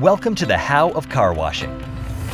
Welcome to the How of Car Washing,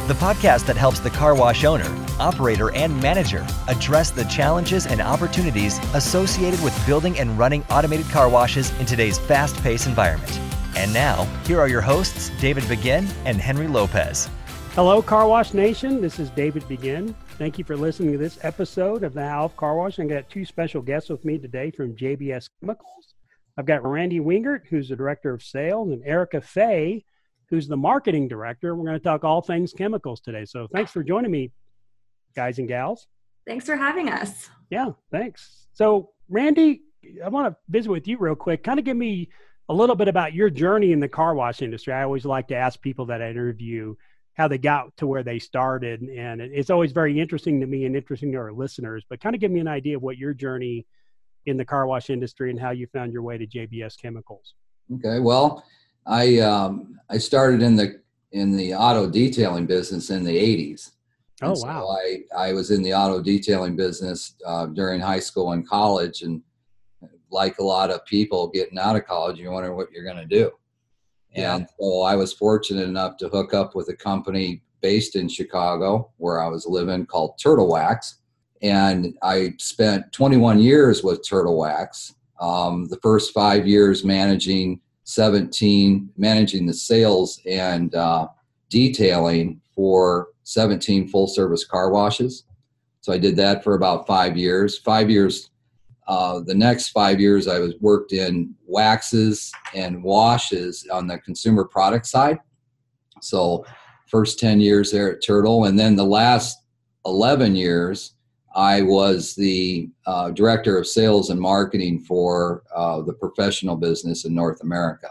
the podcast that helps the car wash owner, operator, and manager address the challenges and opportunities associated with building and running automated car washes in today's fast paced environment. And now, here are your hosts, David Begin and Henry Lopez. Hello, Car Wash Nation. This is David Begin. Thank you for listening to this episode of the How of Car Wash. I got two special guests with me today from JBS Chemicals. I've got Randy Wingert, who's the director of sales, and Erica Fay, who's the marketing director. We're going to talk all things chemicals today. So thanks for joining me, guys and gals. Thanks for having us. Yeah, thanks. So, Randy, I want to visit with you real quick. Kind of give me a little bit about your journey in the car wash industry. I always like to ask people that I interview how they got to where they started. And it's always very interesting to me and interesting to our listeners, but kind of give me an idea of what your journey in the car wash industry and how you found your way to JBS Chemicals. Okay, well, I um, I started in the in the auto detailing business in the 80s. Oh so wow! I I was in the auto detailing business uh, during high school and college, and like a lot of people getting out of college, you wonder what you're going to do. Yeah. And so I was fortunate enough to hook up with a company based in Chicago where I was living called Turtle Wax. And I spent 21 years with Turtle Wax. Um, the first five years managing 17 managing the sales and uh, detailing for 17 full service car washes. So I did that for about five years. Five years, uh, the next five years, I was worked in waxes and washes on the consumer product side. So first 10 years there at Turtle, and then the last 11 years, I was the uh, director of sales and marketing for uh, the professional business in North America.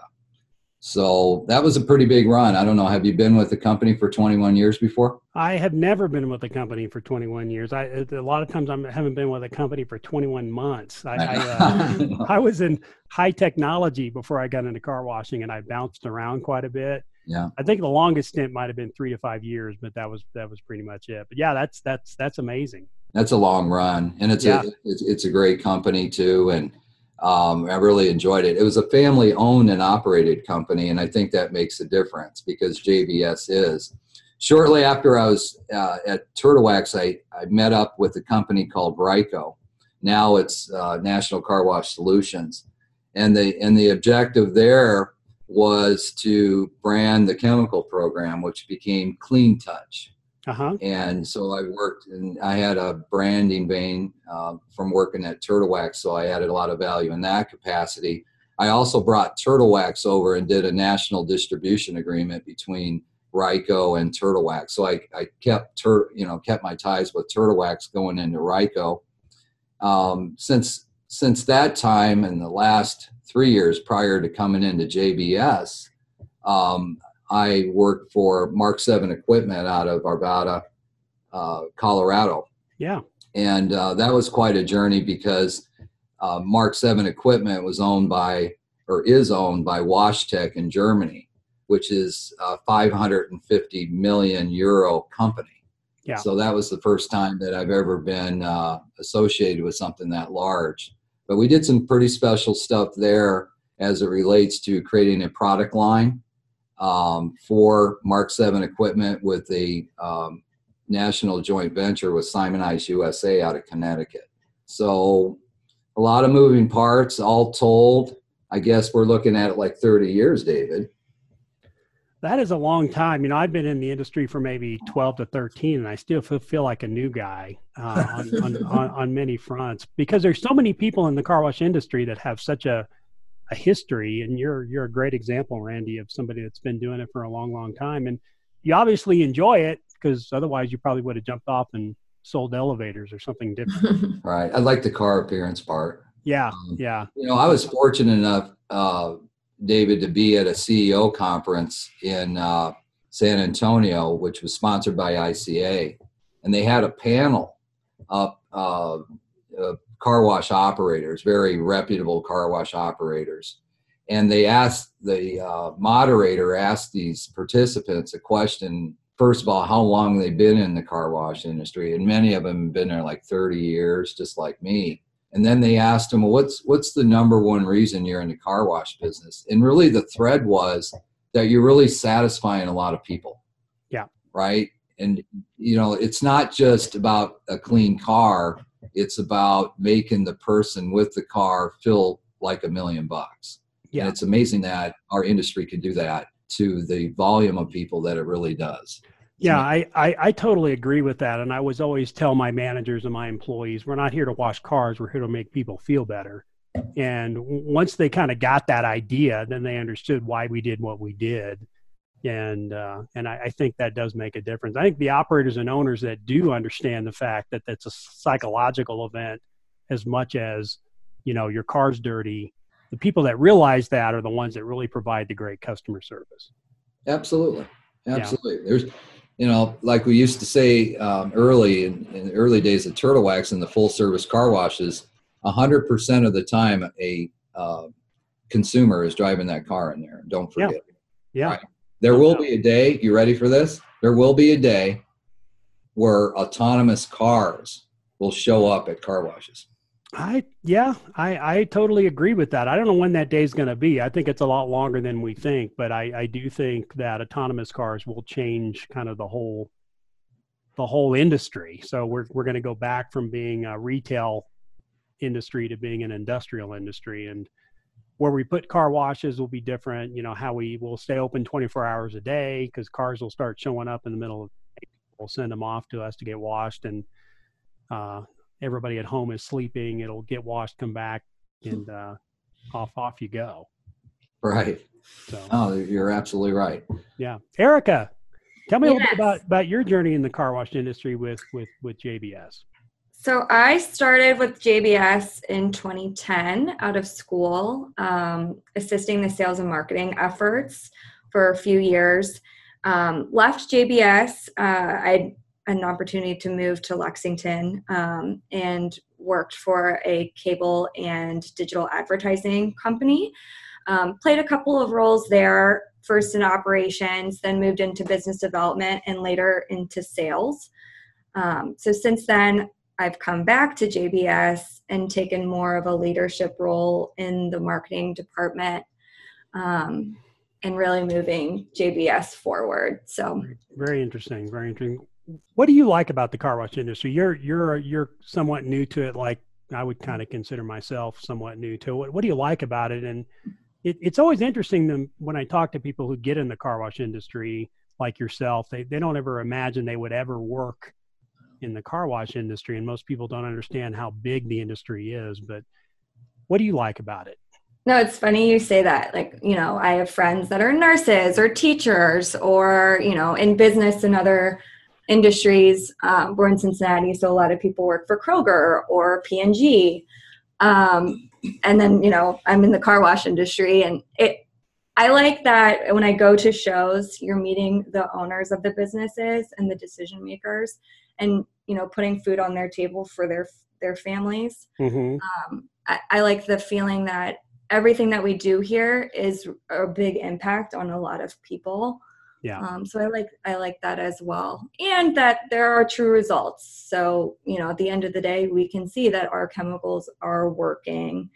So that was a pretty big run. I don't know. Have you been with the company for 21 years before? I have never been with the company for 21 years. I a lot of times I haven't been with a company for 21 months. I, I, uh, I was in high technology before I got into car washing, and I bounced around quite a bit. Yeah, I think the longest stint might have been three to five years, but that was that was pretty much it. But yeah, that's that's that's amazing that's a long run and it's yeah. a it's, it's, a great company too and um, i really enjoyed it it was a family owned and operated company and i think that makes a difference because jbs is shortly after i was uh, at turtle wax I, I met up with a company called Ryko. now it's uh, national car wash solutions and the and the objective there was to brand the chemical program which became clean touch uh-huh. And so I worked and I had a branding vein uh, from working at Turtle Wax, so I added a lot of value in that capacity. I also brought Turtle Wax over and did a national distribution agreement between Ryko and Turtle Wax. So I, I kept tur- you know kept my ties with Turtle Wax going into Ryko. Um, since since that time and the last three years prior to coming into JBS, um, I worked for Mark 7 Equipment out of Arvada, uh, Colorado. Yeah. And uh, that was quite a journey because uh, Mark 7 Equipment was owned by, or is owned by WashTec in Germany, which is a 550 million euro company. Yeah. So that was the first time that I've ever been uh, associated with something that large. But we did some pretty special stuff there as it relates to creating a product line um, for Mark 7 equipment with the um, national joint venture with Simoniz USA out of Connecticut. So a lot of moving parts, all told. I guess we're looking at it like 30 years, David. That is a long time. You know, I've been in the industry for maybe 12 to 13, and I still feel, feel like a new guy uh, on, on, on, on many fronts because there's so many people in the car wash industry that have such a a history and you're you're a great example randy of somebody that's been doing it for a long long time. And you obviously enjoy it because otherwise you probably would have jumped off and sold elevators or something different. Right. I like the car appearance part. Yeah um, yeah. you know i was fortunate enough uh, david to be at a ceo conference in uh, san antonio which was sponsored by ica and they had a panel up uh, uh car wash operators, very reputable car wash operators. And they asked, the uh, moderator asked these participants a question first of all, how long they've been in the car wash industry. And many of them have been there like 30 years, just like me. And then they asked them, well, what's, what's the number one reason you're in the car wash business? And really the thread was that you're really satisfying a lot of people. Yeah. Right. And you know, it's not just about a clean car. It's about making the person with the car feel like a million bucks. Yeah. And it's amazing that our industry can do that to the volume of people that it really does. Yeah, I, I, I, totally agree with that. And I was always tell my managers and my employees, we're not here to wash cars, we're here to make people feel better. And once they kind of got that idea, then they understood why we did what we did. And uh, and I, I think that does make a difference. I think the operators and owners that do understand the fact that that's a psychological event as much as, you know, your car's dirty, the people that realize that are the ones that really provide the great customer service. Absolutely. Absolutely. Yeah. There's you know, like we used to say um, early in, in, the early days of Turtle Wax and the full service car washes, 100% of the time a uh, consumer is driving that car in there. Don't forget. Yeah. yeah. Right? There will be a day, you ready for this? There will be a day where autonomous cars will show up at car washes. I yeah, I I totally agree with that. I don't know when that day is going to be. I think it's a lot longer than we think, but I I do think that autonomous cars will change kind of the whole the whole industry. So we're we're going to go back from being a retail industry to being an industrial industry and where we put car washes will be different, you know, how we will stay open 24 hours a day cuz cars will start showing up in the middle of the day. We'll send them off to us to get washed and uh, everybody at home is sleeping. It'll get washed, come back, and uh, off off you go. Right. So. Oh, you're absolutely right. Yeah, Erica, tell me yes. a little bit about about your journey in the car wash industry with with with JBS. So I started with JBS in 2010 out of school, um, assisting the sales and marketing efforts for a few years. Um, left JBS. Uh, I had an opportunity to move to Lexington um, and worked for a cable and digital advertising company. Um, played a couple of roles there, first in operations, then moved into business development, and later into sales. Um, so since then, I've come back to JBS and taken more of a leadership role in the marketing department um, and really moving JBS forward. So very interesting, very interesting what do you like about the car wash industry? You're you're you're somewhat new to it, like I would kind of consider myself somewhat new to it. What, do you like about it? And it, it's always interesting them when I talk to people who get in the car wash industry, like yourself. They they don't ever imagine they would ever work in the car wash industry, and most people don't understand how big the industry is. But what do you like about it? No, it's funny you say that. Like, you know, I have friends that are nurses or teachers or, you know, in business and other industries. Um, we're in Cincinnati, so a lot of people work for Kroger or P&G. Um, and then, you know, I'm in the car wash industry, and it. I like that when I go to shows, you're meeting the owners of the businesses and the decision makers, and you know, putting food on their table for their their families. Mm-hmm. Um, I, I like the feeling that everything that we do here is a big impact on a lot of people yeah um, so i like i like that as well and that there are true results so you know at the end of the day we can see that our chemicals are working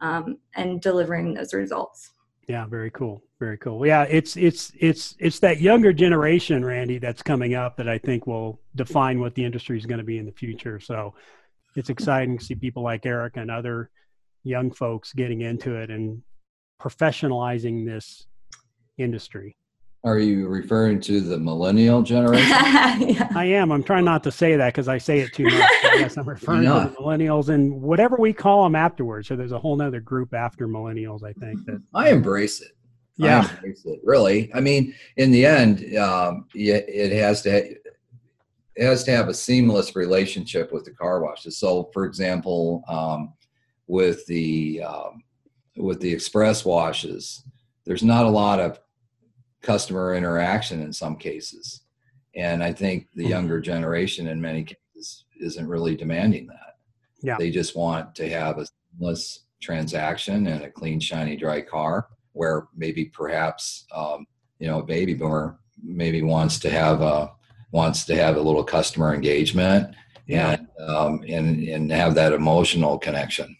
um, and delivering those results yeah very cool very cool. Yeah it's it's it's it's that younger generation randy that's coming up that i think will define what the industry is going to be in the future. So it's exciting to see people like eric and other young folks getting into it and professionalizing this industry are you referring to the millennial generation? yeah. I am. I'm trying not to say that because I say it too much. yes, I'm referring to the millennials and whatever we call them afterwards. So there's a whole nother group after millennials. I think that I embrace it. Yeah, I embrace it. Really, I mean, in the end, um, it has to it has to have a seamless relationship with the car washes. So, for example, um, with the um, with the express washes, there's not a lot of customer interaction in some cases. And I think the mm-hmm. younger generation in many cases isn't really demanding that. Yeah. They just want to have a seamless transaction and a clean, shiny, dry car where maybe perhaps, um, you know, a baby boomer maybe wants to have a, wants to have a little customer engagement yeah. and, um, and, and have that emotional connection.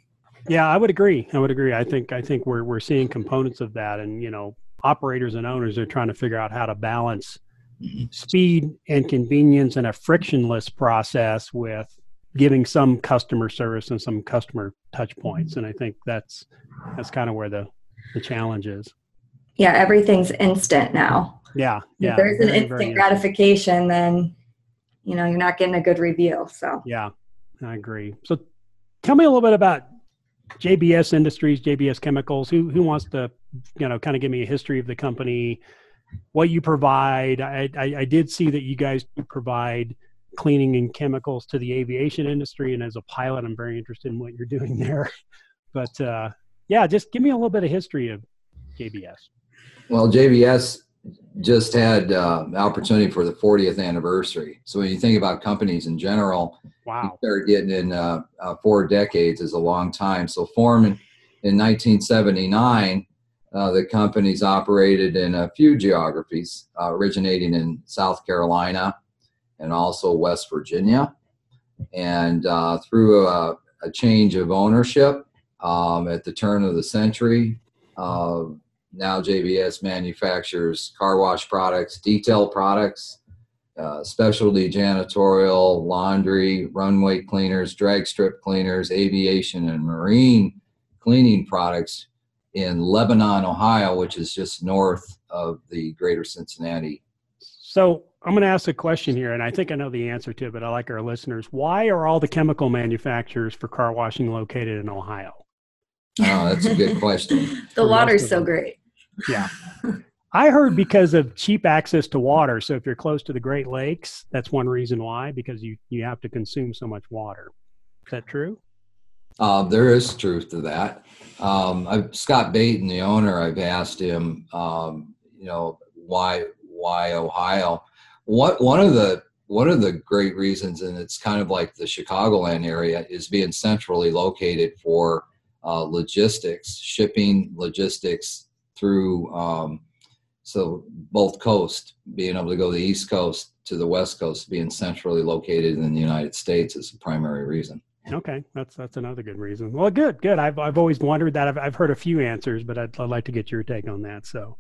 Yeah, I would agree. I would agree. I think, I think we're, we're seeing components of that and, you know, operators and owners are trying to figure out how to balance mm-hmm. speed and convenience and a frictionless process with giving some customer service and some customer touch points. And i think that's that's kind of where the the challenge is. Yeah everything's instant now. Yeah yeah if there's an very, instant very gratification then you know you're not getting a good review so. Yeah i agree. So tell me a little bit about jbs industries jbs chemicals who who wants to you know kind of give me a history of the company what you provide? I i, I did see that you guys provide cleaning and chemicals to the aviation industry and as a pilot i'm very interested in what you're doing there. But uh yeah just give me a little bit of history of jbs Well, JBS just had uh, opportunity for the 40th anniversary. So when you think about companies in general, wow start getting in uh, uh, four decades is a long time. So formed in, in 1979, uh, the company's operated in a few geographies, uh, originating in South Carolina and also West Virginia. And uh, through a, a change of ownership um, at the turn of the century, uh, now JBS manufactures car wash products, detail products, uh, specialty janitorial, laundry, runway cleaners, drag strip cleaners, aviation and marine cleaning products in Lebanon, Ohio, which is just north of the greater Cincinnati. So I'm going to ask a question here, and I think I know the answer to it, but I like our listeners. Why are all the chemical manufacturers for car washing located in Ohio? Oh, that's a good question. the most water's so great Yeah. I heard because of cheap access to water. So if you're close to the Great Lakes, that's one reason why, because you, you have to consume so much water. Is that true? Uh, there is truth to that. Um, I've, Scott Baton, the owner, I've asked him, um, you know, why why Ohio? What one of the one of the great reasons, and it's kind of like the Chicagoland area, is being centrally located for uh, logistics, shipping, logistics through. Um, so both coast, being able to go the East Coast to the West Coast, being centrally located in the United States is the primary reason. Okay, that's that's another good reason. Well, good, good. I've I've always wondered that. I've I've heard a few answers, but I'd, I'd like to get your take on that. So,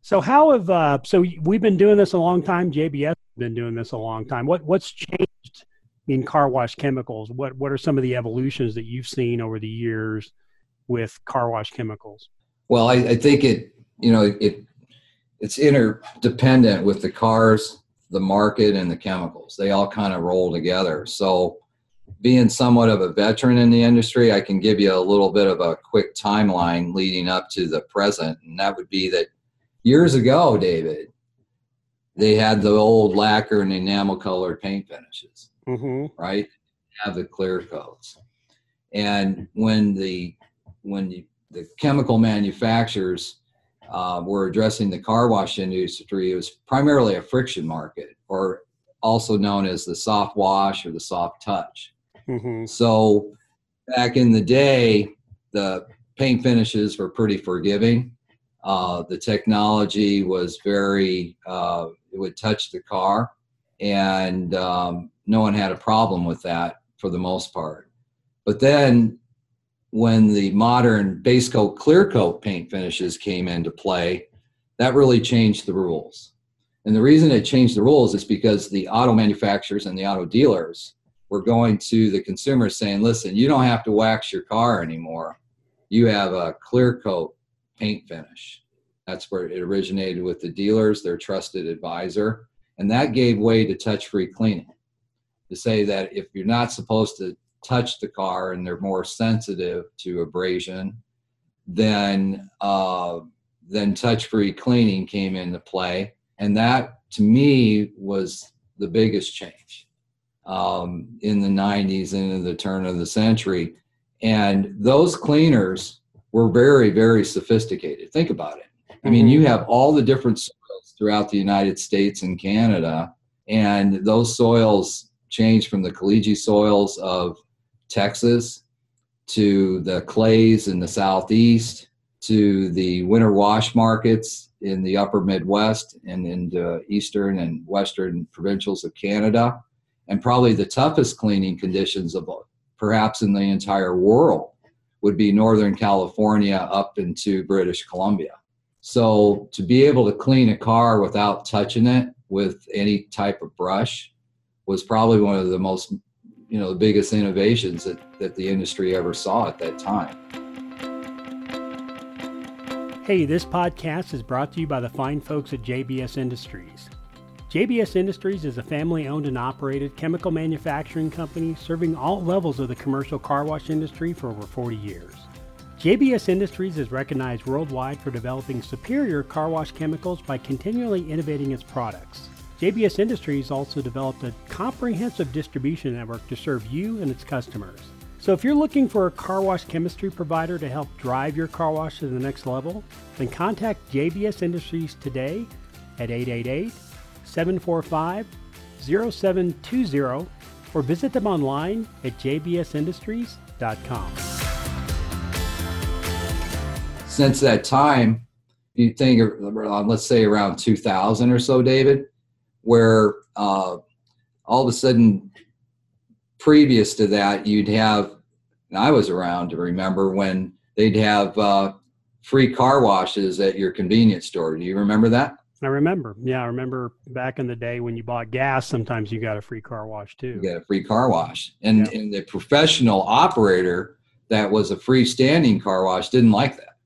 so how have uh, so we've been doing this a long time. JBS has been doing this a long time. What what's changed in car wash chemicals? What what are some of the evolutions that you've seen over the years with car wash chemicals? Well, I, I think it, you know, it it's interdependent with the cars, the market, and the chemicals. They all kind of roll together. So, being somewhat of a veteran in the industry, I can give you a little bit of a quick timeline leading up to the present, and that would be that years ago, David, they had the old lacquer and enamel colored paint finishes Mm-hmm. right? Have the clear coats. And when the when the, the chemical manufacturers uh, were addressing the car wash industry, it was primarily a friction market, or also known as the soft wash or the soft touch. Mm-hmm. So back in the day, the paint finishes were pretty forgiving. Uh, the technology was very, uh, it would touch the car, and um, no one had a problem with that for the most part. But then when the modern base coat, clear coat paint finishes came into play, that really changed the rules. And the reason it changed the rules is because the auto manufacturers and the auto dealers were going to the consumers saying, listen, you don't have to wax your car anymore. You have a clear coat paint finish. That's where it originated with the dealers, their trusted advisor. And that gave way to touch free cleaning to say that if you're not supposed to touch the car and they're more sensitive to abrasion, then uh, then touch free cleaning came into play. And that to me was the biggest change um, in the 90s and in the turn of the century. And those cleaners were very, very sophisticated. Think about it. I mean, you have all the different soils throughout the United States and Canada, and those soils change from the caliche soils of Texas to the clays in the southeast to the winter wash markets in the upper Midwest and in the eastern and western provincials of Canada, and probably the toughest cleaning conditions of perhaps in the entire world would be Northern California up into British Columbia. So to be able to clean a car without touching it with any type of brush was probably one of the most, you know, the biggest innovations that, that the industry ever saw at that time. Hey, this podcast is brought to you by the fine folks at JBS Industries. JBS Industries is a family owned and operated chemical manufacturing company serving all levels of the commercial car wash industry for over 40 years. JBS Industries is recognized worldwide for developing superior car wash chemicals by continually innovating its products. JBS Industries also developed a comprehensive distribution network to serve you and its customers. So if you're looking for a car wash chemistry provider to help drive your car wash to the next level, then contact JBS Industries today at 888 745 0720 or visit them online at jbsindustries.com. Since that time, you think, uh, let's say around 2000 or so, David, where uh, all of a sudden, previous to that, you'd have, and I was around to remember when they'd have uh, free car washes at your convenience store. Do you remember that? I remember. Yeah, I remember back in the day when you bought gas, sometimes you got a free car wash too. You got a free car wash. And, yeah. and the professional operator that was a freestanding car wash didn't like that.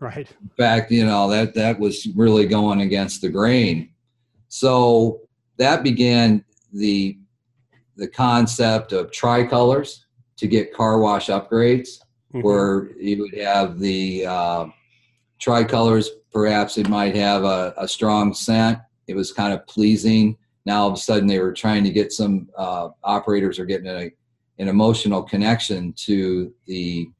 Right. In fact, you know, that that was really going against the grain. So that began the the concept of tricolors to get car wash upgrades, mm-hmm. where you would have the uh, tricolors. Perhaps it might have a, a, strong scent. It was kind of pleasing. Now all of a sudden they were trying to get some uh, operators are getting a, an emotional connection to the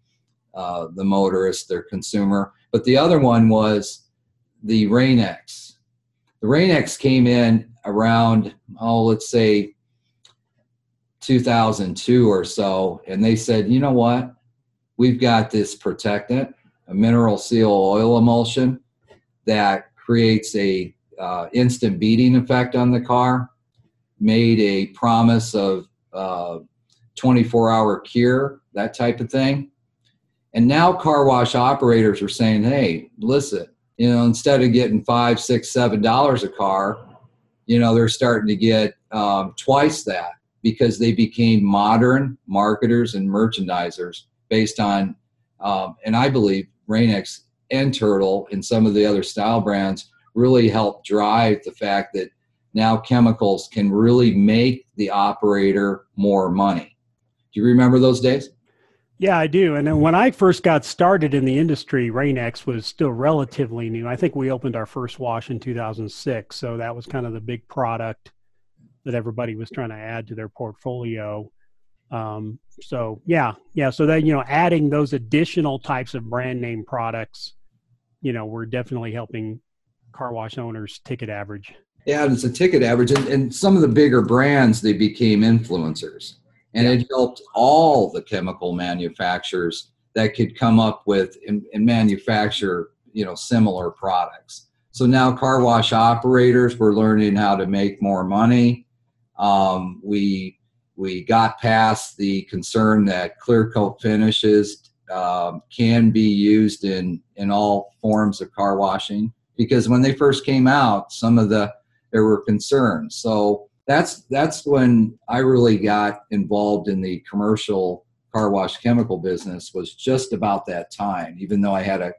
uh, the motorist, their consumer. But the other one was the Rain-X. The Rain-X came in around, oh, let's say 2002 or so, and they said, you know what? We've got this protectant, a mineral seal oil emulsion that creates a uh, instant beading effect on the car. Made a promise of uh, 24 hour cure, that type of thing. And now car wash operators are saying, hey, listen, you know, instead of getting five, six, seven dollars a car, you know, they're starting to get um, twice that because they became modern marketers and merchandisers based on, um, and I believe Rain-X and Turtle and some of the other style brands really helped drive the fact that now chemicals can really make the operator more money. Do you remember those days? Yeah, I do. And then when I first got started in the industry, Rain-X was still relatively new. I think we opened our first wash in 2006. So that was kind of the big product that everybody was trying to add to their portfolio. Um, so yeah, yeah. So that, you know, adding those additional types of brand name products, you know, we're definitely helping car wash owners ticket average. Yeah, it's a ticket average. And, and some of the bigger brands, they became influencers and yeah. it helped all the chemical manufacturers that could come up with and, and, manufacture you know similar products. So now car wash operators were learning how to make more money. Um, we we got past the concern that clear coat finishes um, can be used in in all forms of car washing. Because when they first came out some of the there were concerns. So that's that's when I really got involved in the commercial car wash chemical business was just about that time. Even though I had a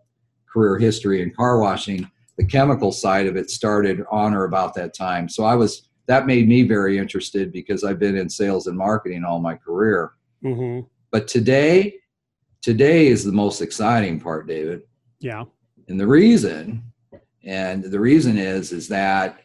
career history in car washing, the chemical side of it started on or about that time. So I was that made me very interested because I've been in sales and marketing all my career. Mm-hmm. But today, today is the most exciting part, David. Yeah. And the reason, and the reason is, is that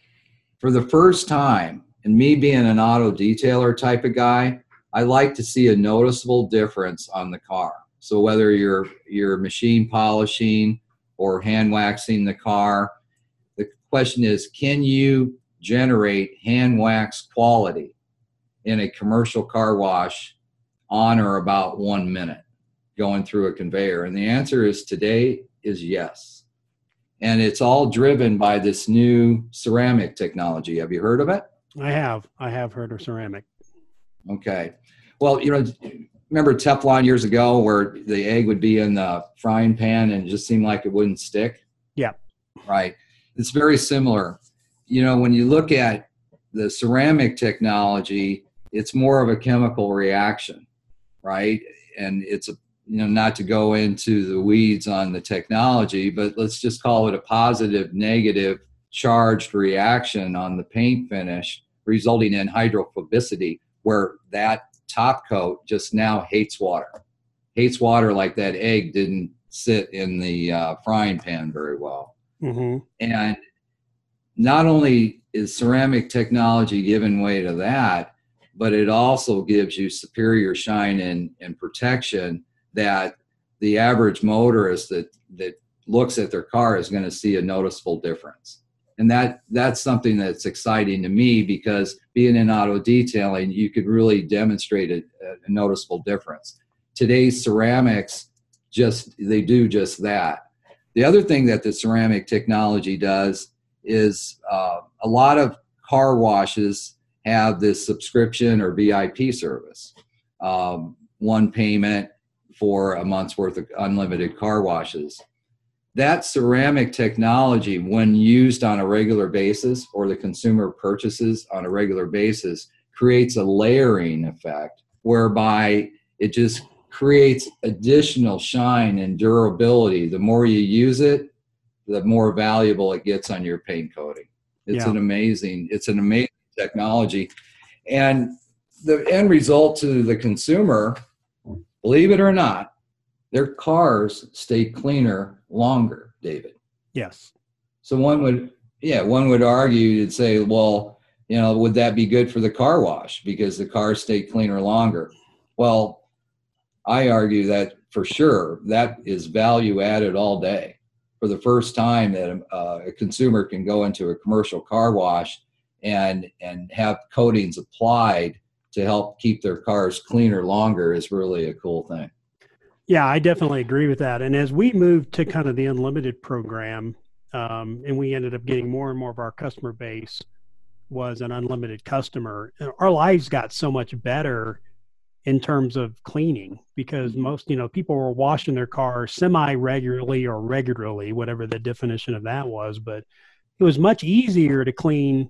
for the first time, and me being an auto detailer type of guy, I like to see a noticeable difference on the car. So whether you're you're machine polishing or hand waxing the car, the question is can you generate hand wax quality in a commercial car wash on or about 1 minute going through a conveyor? And the answer is today is yes. And it's all driven by this new ceramic technology. Have you heard of it? I have. I have heard of ceramic. Okay. Well, you know, remember Teflon years ago where the egg would be in the frying pan and it just seemed like it wouldn't stick? Yeah. right? It's very similar. You know, when you look at the ceramic technology, it's more of a chemical reaction, right? And it's a you know not to go into the weeds on the technology, but let's just call it a positive negative charged reaction on the paint finish, resulting in hydrophobicity, where that top coat just now hates water, hates water like that egg didn't sit in the uh, frying pan very well. Mm-hmm. And not only is ceramic technology giving way to that, but it also gives you superior shine and, and protection that the average motorist that, that looks at their car is going to see a noticeable difference. And that that's something that's exciting to me because being in auto detailing, you could really demonstrate a, a noticeable difference. Today's ceramics just they do just that. The other thing that the ceramic technology does is uh, a lot of car washes have this subscription or VIP service. Um, one payment for a month's worth of unlimited car washes. That ceramic technology, when used on a regular basis or the consumer purchases on a regular basis, creates a layering effect whereby it just creates additional shine and durability. The more you use it, the more valuable it gets on your paint coating. It's Yeah. an amazing, it's an amazing technology. And the end result to the consumer, believe it or not, their cars stay cleaner longer, David. Yes. So one would, yeah, one would argue and say, well, you know, would that be good for the car wash because the cars stay cleaner longer? Well, I argue that for sure that is value added all day. For the first time that uh, a consumer can go into a commercial car wash and and have coatings applied to help keep their cars cleaner longer is really a cool thing. Yeah, I definitely agree with that. And as we moved to kind of the unlimited program, um, and we ended up getting more and more of our customer base was an unlimited customer, our lives got so much better in terms of cleaning because most, you know, people were washing their cars semi regularly or regularly, whatever the definition of that was. But it was much easier to clean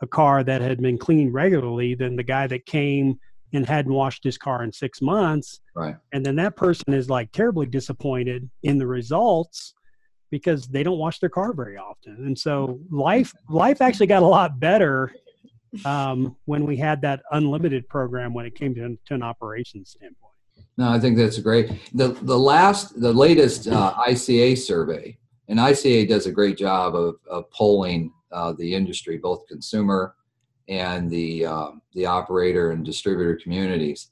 a car that had been cleaned regularly than the guy that came and hadn't washed his car in six months Right. and then that person is like terribly disappointed in the results because they don't wash their car very often and so life life actually got a lot better um, when we had that unlimited program when it came to, to an operations standpoint No, I think that's great. The the last the latest uh, ICA survey, and ICA does a great job of, of polling uh, the industry, both consumer and the um, the operator and distributor communities.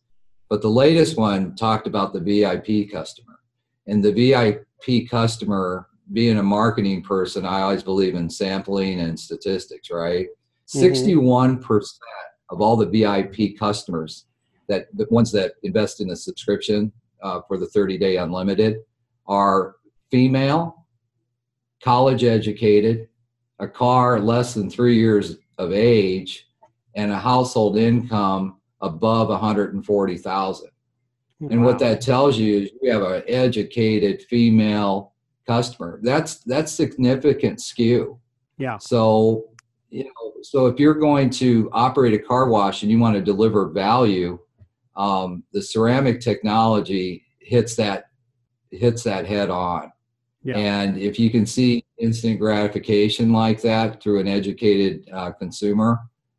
But the latest one talked about the VIP customer, and the VIP customer being a marketing person, I always believe in sampling and statistics, right? Mhm. 61% of all the VIP customers that the ones that invest in the subscription uh, for the 30 day unlimited are female, college educated, a car less than three years of age, and a household income above 140,000. And what that tells you is you have an educated female customer. That's that's significant skew. yeah So, you know, so if you're going to operate a car wash and you want to deliver value, um, the ceramic technology hits that hits that head on. Yeah. And if you can see instant gratification like that through an educated uh, consumer,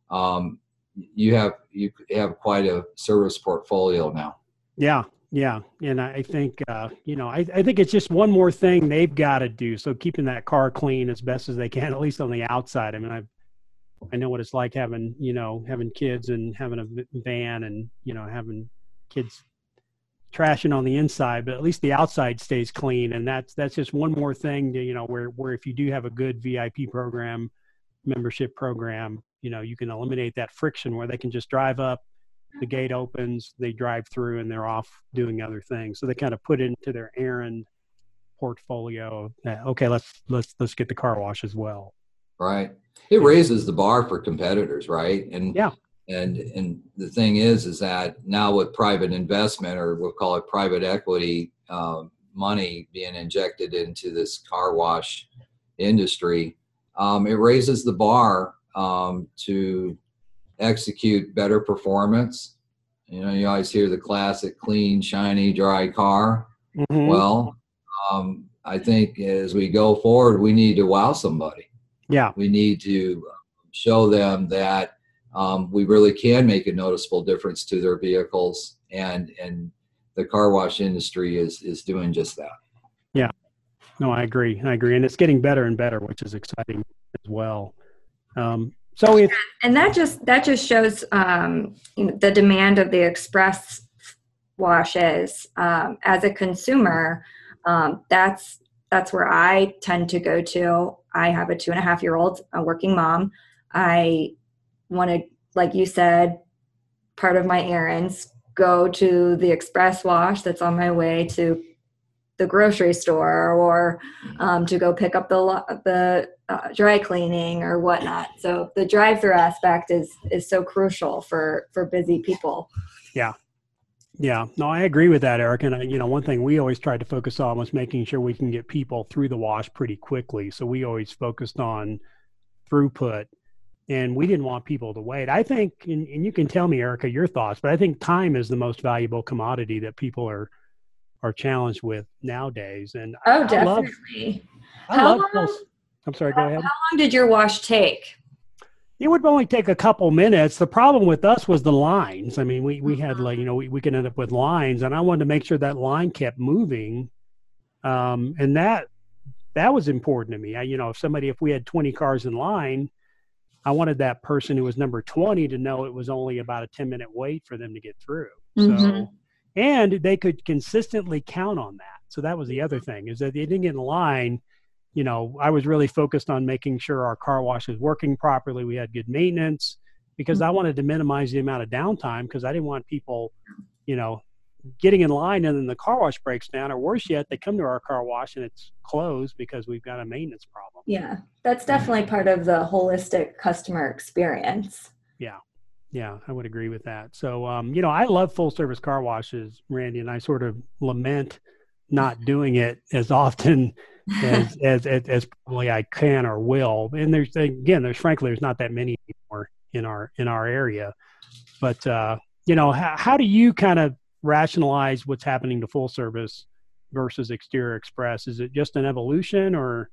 um, you have you have quite a service portfolio now. Yeah, yeah, and I think uh, you know, I, I think it's just one more thing they've got to do. So keeping that car clean as best as they can, at least on the outside. I mean, I I know what it's like having you know having kids and having a van and you know having kids trashing on the inside, but at least the outside stays clean. And that's that's just one more thing to you know where where if you do have a good VIP program, membership program, you know you can eliminate that friction where they can just drive up the gate opens, they drive through, and they're off doing other things. So they kind of put into their errand portfolio. That, okay, let's let's let's get the car wash as well. right it raises the bar for competitors right and Yeah. And and the thing is is that now with private investment or we'll call it private equity um, money being injected into this car wash industry, um, it raises the bar um, to execute better performance. You know, you always hear the classic clean, shiny, dry car. Mhm. Well, um, I think as we go forward, we need to wow somebody. yeah, We need to show them that um, we really can make a noticeable difference to their vehicles, and and the car wash industry is is doing just that. Yeah, no, I agree. I agree, and it's getting better and better, which is exciting as well. Um, so it's and that just that just shows um, you know, the demand of the express washes um, as a consumer um, that's that's where i tend to go to i have a two and a half year old a working mom i want to like you said part of my errands go to the express wash that's on my way to the grocery store or um, to go pick up the the uh, dry cleaning or whatnot. So the drive-through aspect is is so crucial for for busy people. Yeah. Yeah, no, I agree with that, Eric. And uh, you know, one thing we always tried to focus on was making sure we can get people through the wash pretty quickly. So we always focused on throughput, and we didn't want people to wait. I think, and, and you can tell me, Erica, your thoughts, but I think time is the most valuable commodity that people are are challenged with nowadays. And I- Oh, I love, definitely. I How love long- those- I'm sorry, go ahead. How long did your wash take? It would only take a couple minutes. The problem with us was the lines. I mean, we, we had Mhm. like, you know, we, we could end up with lines and I wanted to make sure that line kept moving. Um, and that, that was important to me. I, you know, if somebody, if we had 20 cars in line, I wanted that person who was number 20 to know it was only about a 10 minute wait for them to get through. So, Mhm. and they could consistently count on that. So that was the other thing is that they didn't get in line. You know, I was really focused on making sure our car wash was working properly. We had good maintenance because I wanted to minimize the amount of downtime because I didn't want people, you know, getting in line and then the car wash breaks down or worse yet, they come to our car wash and it's closed because we've got a maintenance problem. Yeah, that's definitely part of the holistic customer experience. Yeah, Yeah. I would agree with that. So, um, you know, I love full service car washes, Randy, and I sort of lament not doing it as often as, as, as, as probably I can or will. And there's, again, there's frankly, there's not that many anymore in our, in our area. But, uh, you know, how, how do you kind of rationalize what's happening to full service versus exterior express? Is it just an evolution or,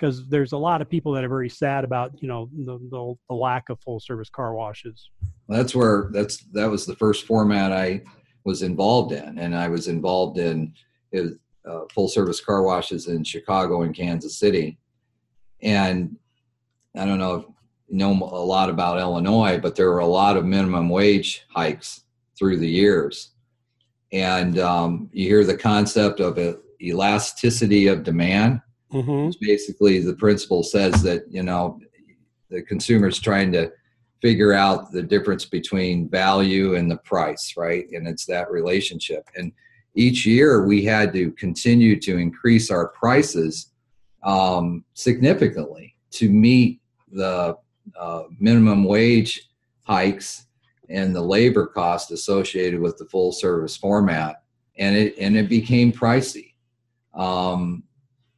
because there's a lot of people that are very sad about, you know, the, the, the lack of full service car washes. that's where that's that was the first format I was involved in, and I was involved in uh, full service car washes in Chicago and Kansas City, and I don't know if you know a lot about Illinois, but there were a lot of minimum wage hikes through the years, and um, you hear the concept of a elasticity of demand. Mm-hmm. It's basically the principle says that you know the consumer's trying to figure out the difference between value and the price right and it's that relationship and each year we had to continue to increase our prices um, significantly to meet the uh, minimum wage hikes and the labor cost associated with the full service format and it and it became pricey um,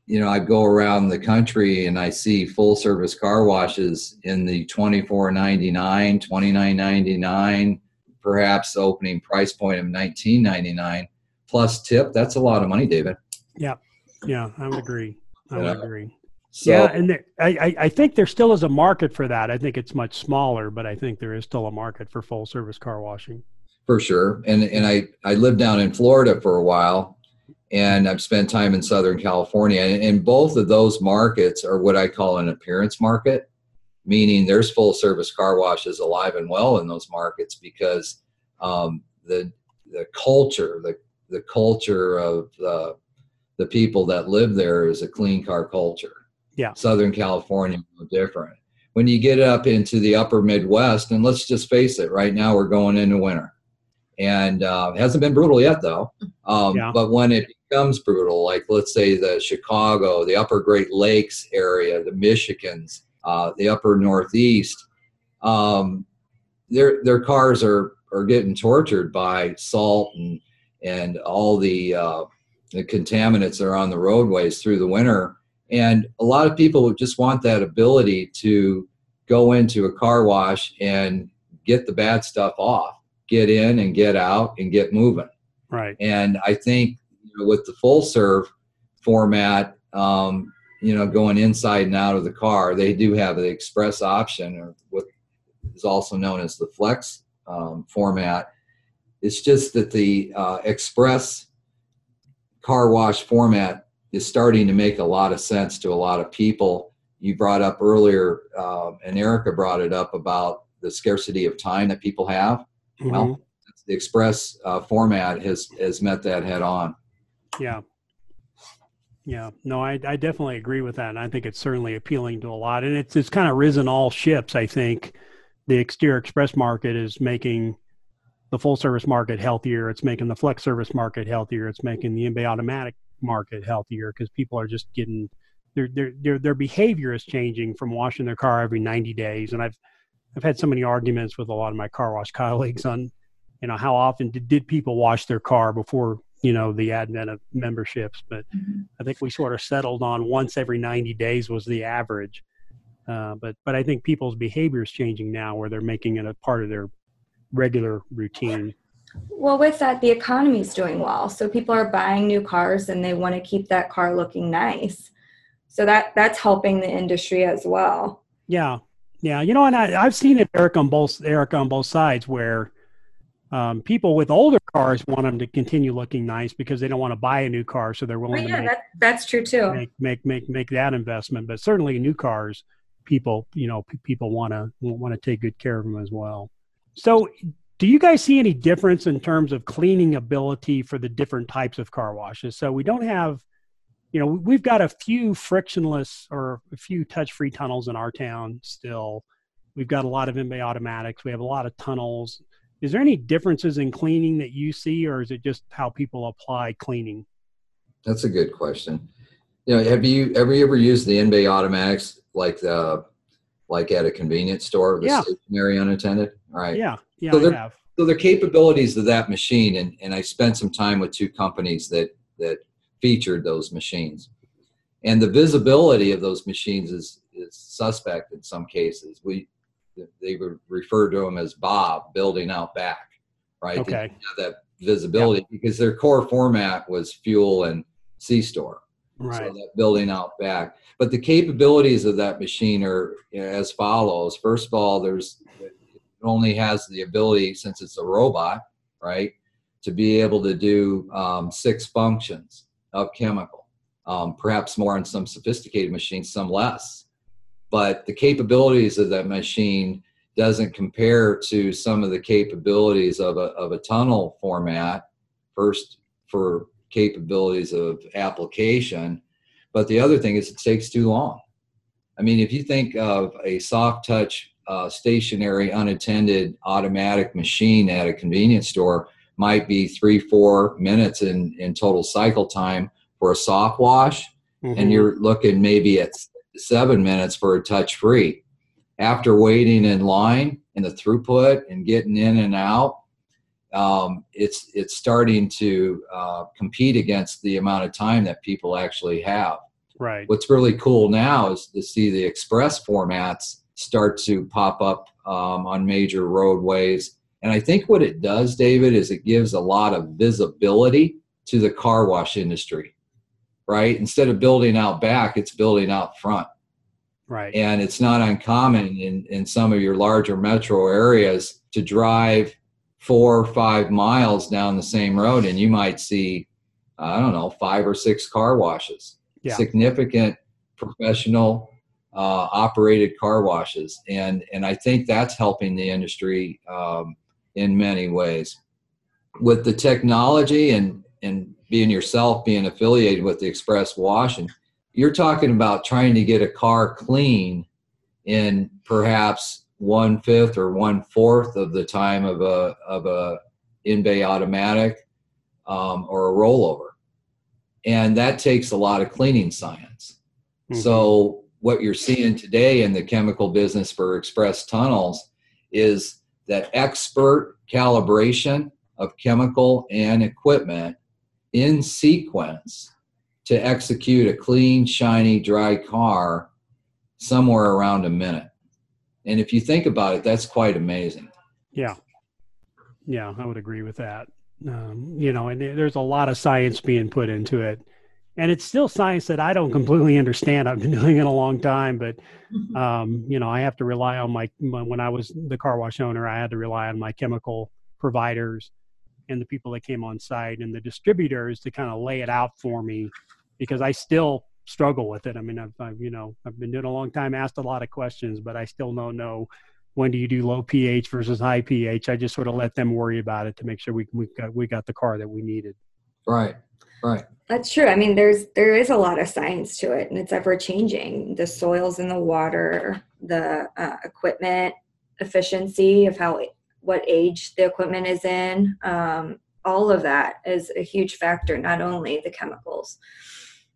you know, I go around the country and I see full service car washes in the $24.99, $29.99, perhaps opening price point of $19.99 plus tip. That's a lot of money, David. Yeah, yeah, I would agree. I would Yeah. agree. So, yeah, and there, I, I, think there still is a market for that. I think it's much smaller, but I think there is still a market for full service car washing. for sure. And and I I lived down in Florida for a while, and I've spent time in Southern California. And, and both of those markets are what I call an appearance market, meaning there's full service car washes alive and well in those markets because um, the the culture the the culture of uh, the people that live there is a clean car culture. Yeah. Southern California no different. When you get up into the upper Midwest, and let's just face it, right now we're going into winter and uh, it hasn't been brutal yet though um, Yeah. but when it becomes brutal like let's say the chicago the upper great lakes area the michigans uh, the upper northeast um, their their cars are are getting tortured by salt and and all the uh, the contaminants that are on the roadways through the winter And a lot of people would just want that ability to go into a car wash and get the bad stuff off, get in and get out and get moving. Right. And I think you know, with the full serve format, um, you know, going inside and out of the car, they do have the express option, or what is also known as the flex um, format. It's just that the uh, express car wash format is starting to make a lot of sense to a lot of people. You brought up earlier, uh, and Erica brought it up about the scarcity of time that people have. Mm-hmm. Well, the express uh, format has has met that head on. Yeah. Yeah, no, I, I definitely agree with that, and I think it's certainly appealing to a lot, and it's it's kind of risen all ships. I think the exterior express market is making the full service market healthier. It's making the flex service market healthier. It's making the in-bay automatic market healthier because people are just getting their, their their their behavior is changing from washing their car every 90 days. And I've I've had so many arguments with a lot of my car wash colleagues on you know how often did, did people wash their car before you know the advent of memberships but mm-hmm. i think we sort of settled on once every 90 days was the average uh, but but i think people's behavior is changing now where they're making it a part of their regular routine well with that the economy is doing well so people are buying new cars and they want to keep that car looking nice so that that's helping the industry as well yeah yeah you know and I, i've seen it eric on both eric on both sides where um, people with older cars want them to continue looking nice because they don't want to buy a new car, so they're willing oh, yeah, to make, that, that's true too. Make, make make make that investment. But certainly, new cars, people you know p- people want to want to take good care of them as well. So, do you guys see any difference in terms of cleaning ability for the different types of car washes? So we don't have, you know, we've got a few frictionless or a few touch-free tunnels in our town still. We've got a lot of in-bay automatics. We have a lot of tunnels is there any differences in cleaning that you see, or is it just how people apply cleaning? That's a good question. You know, have you ever ever used the in-bay automatics like the like at a convenience store, the yeah. stationary unattended? All right. Yeah, yeah, so I have. So the capabilities of that machine, and, and I spent some time with two companies that that featured those machines, and the visibility of those machines is is suspect in some cases. We they would refer to them as Bob building out back, right? Okay. that visibility yeah. because their core format was fuel and C store. Right. So that building out back. But the capabilities of that machine are as follows. First of all, there's it only has the ability, since it's a robot, right, to be able to do um, six functions of chemical. Um, perhaps more in some sophisticated machines, some less but the capabilities of that machine doesn't compare to some of the capabilities of a, of a tunnel format first for capabilities of application but the other thing is it takes too long i mean if you think of a soft touch uh, stationary unattended automatic machine at a convenience store might be three four minutes in, in total cycle time for a soft wash mm-hmm. and you're looking maybe at seven minutes for a touch free. After waiting in line and the throughput and getting in and out, um, it's it's starting to uh, compete against the amount of time that people actually have. Right. What's really cool now is to see the express formats start to pop up um, on major roadways. And I think what it does, David, is it gives a lot of visibility to the car wash industry right? Instead of building out back, it's building out front. Right. And it's not uncommon in, in some of your larger metro areas to drive four or five miles down the same road and you might see, I don't know, five or six car washes. Yeah. Significant professional uh, operated car washes. And, and I think that's helping the industry um, in many ways. With the technology and, and being yourself being affiliated with the express wash and you're talking about trying to get a car clean in perhaps one fifth or one fourth of the time of a of a in bay automatic um, or a rollover and that takes a lot of cleaning science mm-hmm. so what you're seeing today in the chemical business for express tunnels is that expert calibration of chemical and equipment in sequence to execute a clean, shiny, dry car somewhere around a minute. And if you think about it, that's quite amazing. Yeah. Yeah, I would agree with that. Um, you know, and there's a lot of science being put into it. And it's still science that I don't completely understand. I've been doing it a long time, but mm-hmm. um, you know, I have to rely on my when I was the car wash owner, I had to rely on my chemical providers and the people that came on site and the distributors to kind of lay it out for me because I still struggle with it. I mean, I've, I've, you know I've been doing a long time, asked a lot of questions, but I still don't know when do you do low pH versus high pH. I just sort of let them worry about it to make sure we we got we got the car that we needed. Right, right. That's true. I mean, there's there is a lot of science to it, and it's ever changing. The soils in the water, the uh, equipment efficiency of how what age the equipment is in. Um, all of that is a huge factor, not only the chemicals.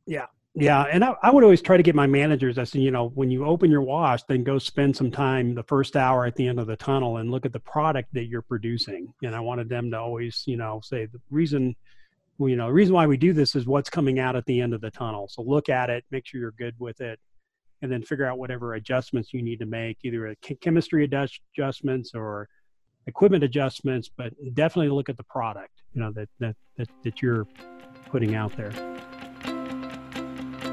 Yeah, yeah, and I, I, would always try to get my managers. I said, you know, when you open your wash, then go spend some time the first hour at the end of the tunnel and look at the product that you're producing. And I wanted them to always, you know, say the reason, well, you know, the reason why we do this is what's coming out at the end of the tunnel. So look at it, make sure you're good with it, and then figure out whatever adjustments you need to make, either chemistry adjustments or equipment adjustments. But definitely look at the product, you know, that that that, that you're putting out there.